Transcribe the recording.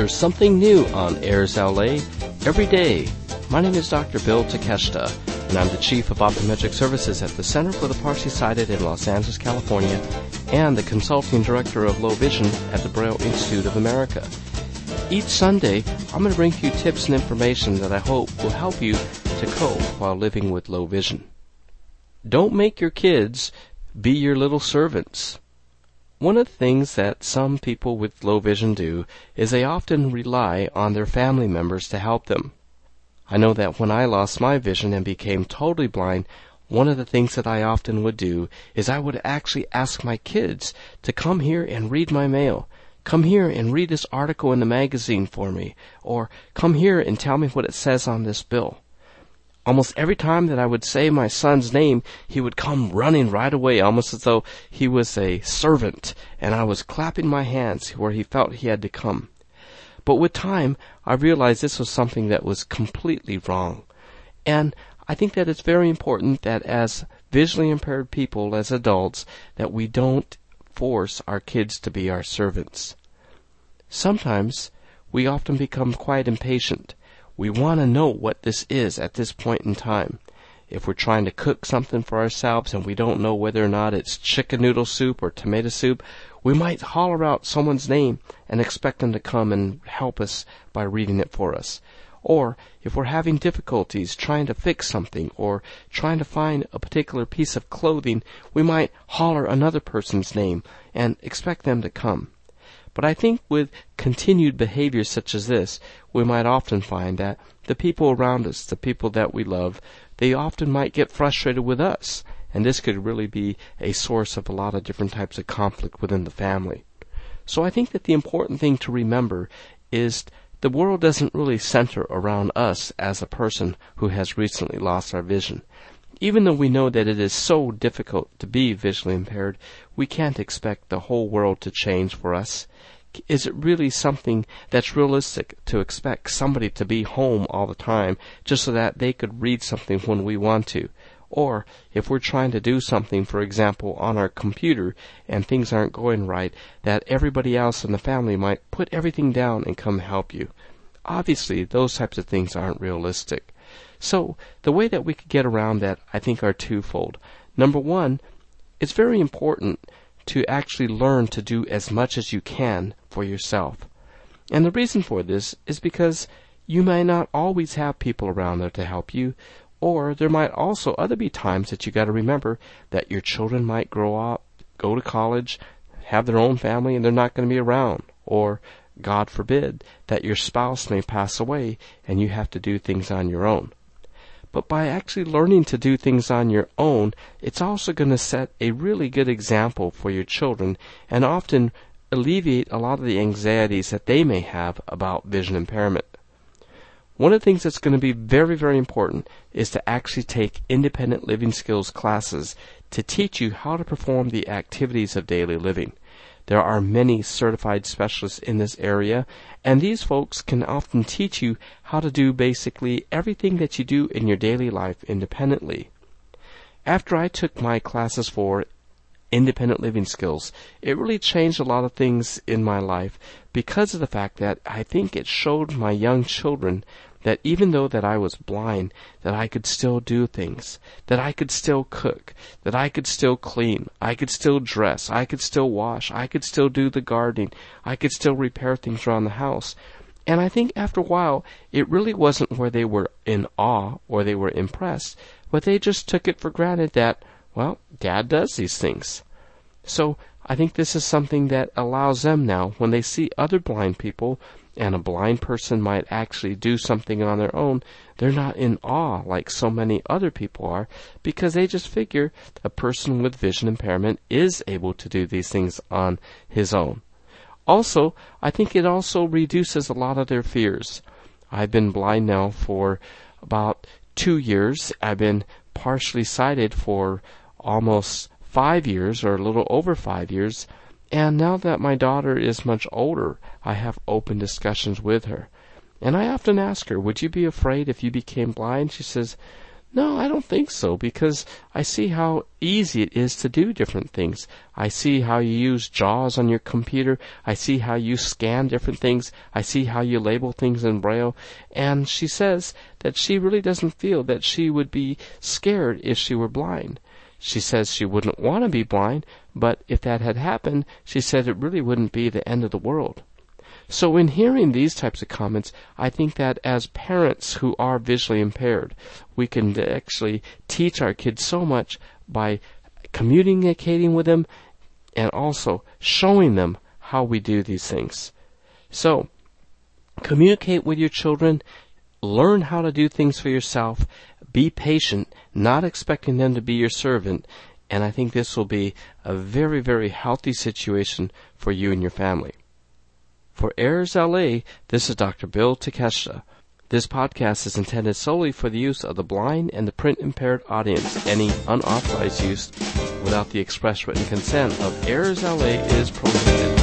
There's something new on Airs LA every day. My name is Dr. Bill Takeshita, and I'm the Chief of Optometric Services at the Center for the Partially Sighted in Los Angeles, California, and the Consulting Director of Low Vision at the Braille Institute of America. Each Sunday, I'm going to bring you tips and information that I hope will help you to cope while living with low vision. Don't make your kids be your little servants. One of the things that some people with low vision do is they often rely on their family members to help them. I know that when I lost my vision and became totally blind, one of the things that I often would do is I would actually ask my kids to come here and read my mail. Come here and read this article in the magazine for me, or come here and tell me what it says on this bill. Almost every time that I would say my son's name, he would come running right away, almost as though he was a servant, and I was clapping my hands where he felt he had to come. But with time, I realized this was something that was completely wrong. And I think that it's very important that as visually impaired people, as adults, that we don't force our kids to be our servants. Sometimes we often become quite impatient we want to know what this is at this point in time. If we're trying to cook something for ourselves and we don't know whether or not it's chicken noodle soup or tomato soup, we might holler out someone's name and expect them to come and help us by reading it for us. Or if we're having difficulties trying to fix something or trying to find a particular piece of clothing, we might holler another person's name and expect them to come. But I think with continued behavior such as this, we might often find that the people around us, the people that we love, they often might get frustrated with us. And this could really be a source of a lot of different types of conflict within the family. So I think that the important thing to remember is the world doesn't really center around us as a person who has recently lost our vision. Even though we know that it is so difficult to be visually impaired, we can't expect the whole world to change for us is it really something that's realistic to expect somebody to be home all the time just so that they could read something when we want to? Or if we're trying to do something, for example, on our computer and things aren't going right, that everybody else in the family might put everything down and come help you. Obviously, those types of things aren't realistic. So, the way that we could get around that, I think, are twofold. Number one, it's very important to actually learn to do as much as you can for yourself. And the reason for this is because you may not always have people around there to help you, or there might also other be times that you got to remember that your children might grow up, go to college, have their own family, and they're not going to be around, or God forbid that your spouse may pass away and you have to do things on your own. But by actually learning to do things on your own, it's also going to set a really good example for your children and often alleviate a lot of the anxieties that they may have about vision impairment. One of the things that's going to be very, very important is to actually take independent living skills classes to teach you how to perform the activities of daily living. There are many certified specialists in this area, and these folks can often teach you how to do basically everything that you do in your daily life independently. After I took my classes for independent living skills, it really changed a lot of things in my life because of the fact that I think it showed my young children that even though that I was blind, that I could still do things, that I could still cook, that I could still clean, I could still dress, I could still wash, I could still do the gardening, I could still repair things around the house. And I think after a while, it really wasn't where they were in awe or they were impressed, but they just took it for granted that, well, dad does these things. So I think this is something that allows them now, when they see other blind people and a blind person might actually do something on their own, they're not in awe like so many other people are because they just figure a person with vision impairment is able to do these things on his own. Also, I think it also reduces a lot of their fears. I've been blind now for about two years. I've been partially sighted for almost five years or a little over five years. And now that my daughter is much older, I have open discussions with her. And I often ask her, Would you be afraid if you became blind? She says, No, I don't think so because I see how easy it is to do different things. I see how you use JAWS on your computer. I see how you scan different things. I see how you label things in Braille. And she says that she really doesn't feel that she would be scared if she were blind. She says she wouldn't want to be blind, but if that had happened, she said it really wouldn't be the end of the world. So in hearing these types of comments, I think that as parents who are visually impaired, we can actually teach our kids so much by communicating with them and also showing them how we do these things. So, communicate with your children, learn how to do things for yourself, be patient, not expecting them to be your servant, and I think this will be a very, very healthy situation for you and your family. For Airs LA, this is Dr. Bill Takeshita. This podcast is intended solely for the use of the blind and the print impaired audience. Any unauthorized use without the express written consent of Airs LA is prohibited.